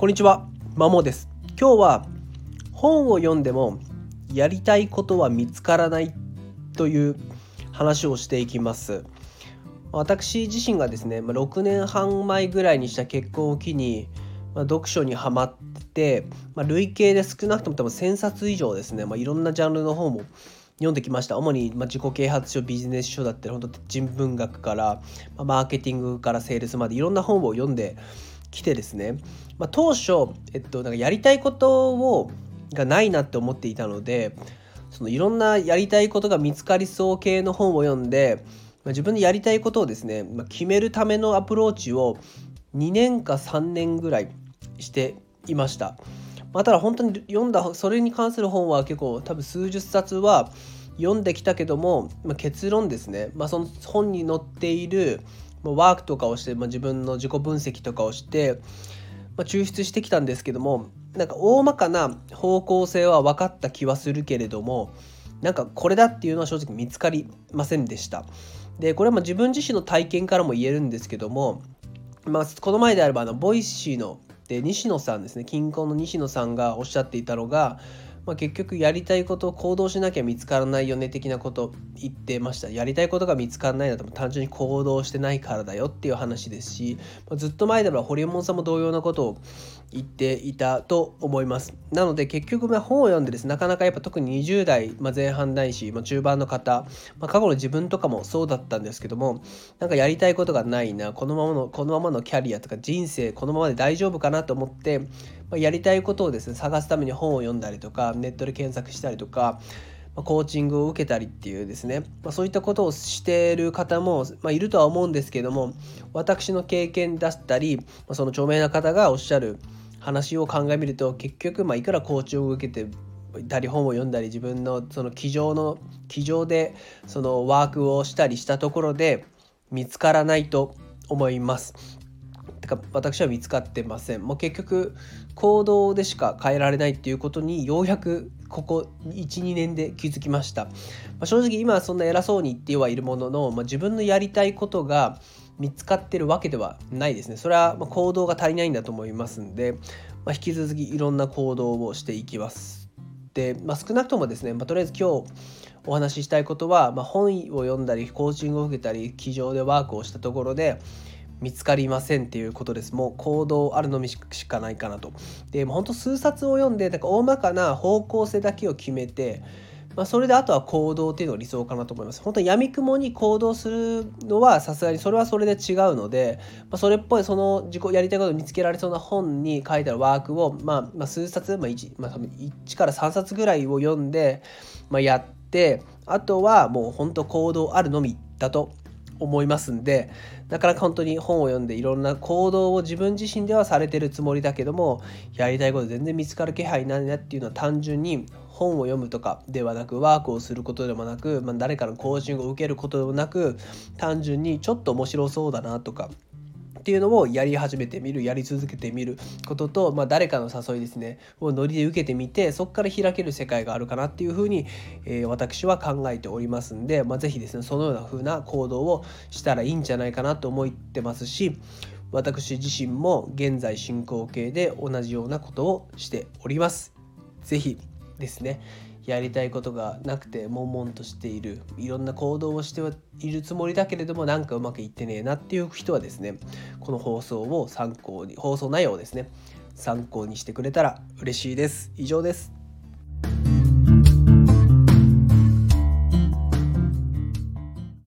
こんにちは、まもです。今日は本を読んでもやりたいことは見つからないという話をしていきます。私自身がですね、6年半前ぐらいにした結婚を機に、ま読書にはまって、ま累計で少なくとも多分1000冊以上ですね、ま、いろんなジャンルの本も読んできました主に、ま自己啓発書ビジネス書だったり本当人文学から、まマーケティングからセールスまでいろんな本を読んできてですね、まあ、当初、えっと、なんかやりたいことをがないなって思っていたのでそのいろんなやりたいことが見つかりそう系の本を読んで、まあ、自分でやりたいことをですね、まあ、決めるためのアプローチを2年か3年ぐらいしていました。まあ、ただ本当に読んだそれに関する本は結構多分数十冊は読んできたけども、まあ、結論ですね、まあ、その本に載っているワークとかをして、まあ、自分の自己分析とかをして、まあ、抽出してきたんですけどもなんか大まかな方向性は分かった気はするけれどもなんかこれだっていうのは正直見つかりませんでした。でこれはま自分自身の体験からも言えるんですけども、まあ、この前であればあの Voicy ので西野さんですねキンコンの西野さんがおっしゃっていたのがまあ、結局やりたいことを行動しなきゃ見つからないよね的なこと言ってました。やりたいことが見つからないのは単純に行動してないからだよっていう話ですし、まあ、ずっと前ではホリエモンさんも同様なことを言っていたと思います。なので結局ま本を読んでですねなかなかやっぱ特に20代、まあ、前半ないし、まあ、中盤の方、まあ、過去の自分とかもそうだったんですけどもなんかやりたいことがないなこのままのこのままのキャリアとか人生このままで大丈夫かなと思ってまやりたいことをですね探すために本を読んだりとかネットで検索したりとかまコーチングを受けたりっていうですね、まあ、そういったことをしている方も、まあ、いるとは思うんですけども私の経験だったり、まあ、その著名な方がおっしゃる話を考えみると結局、まあ、いくらコーチを受けてたり本を読んだり自分のその机上の机上でそのワークをしたりしたところで見つからないと思います。か私は見つかってません。もう結局行動でしか変えられないっていうことにようやくここ12年で気づきました、まあ、正直今はそんな偉そうに言ってはいるものの、まあ、自分のやりたいことが見つかってるわけではないですね。それは行動が足りないんだと思いますんで、まあ、引き続きいろんな行動をしていきます。で、まあ、少なくともですね、まあ、とりあえず今日お話ししたいことは、まあ、本を読んだりコーチングを受けたり机上でワークをしたところで見つかりませんっていうことですもう行動あるのみしかないかなとでも本当数冊を読んでなんか大まかな方向性だけを決めてまあ、それであとは行動っていうのが理想かなと思います。本当に闇雲に行動するのはさすがにそれはそれで違うので、まあ、それっぽいその自己やりたいことを見つけられそうな本に書いてあるワークを、まあ、まあ数冊、まあ 1, まあ、1から3冊ぐらいを読んで、まあ、やってあとはもう本当行動あるのみだと思いますんでなかなか本当に本を読んでいろんな行動を自分自身ではされてるつもりだけどもやりたいこと全然見つかる気配ないなっていうのは単純に本を読むとかではなくワークをすることでもなく、まあ、誰かのコーチングを受けることでもなく単純にちょっと面白そうだなとかっていうのをやり始めてみるやり続けてみることと、まあ、誰かの誘いですねをノリで受けてみてそこから開ける世界があるかなっていうふうに、えー、私は考えておりますんで、まあ、是非ですねそのような風な行動をしたらいいんじゃないかなと思ってますし私自身も現在進行形で同じようなことをしております。是非ですねやりたいことがなくて悶々としている。いろんな行動をしているつもりだけれどもなんかうまくいってねえなっていう人はですねこの放送を参考に放送内容をですね参考にしてくれたら嬉しいです。以上です。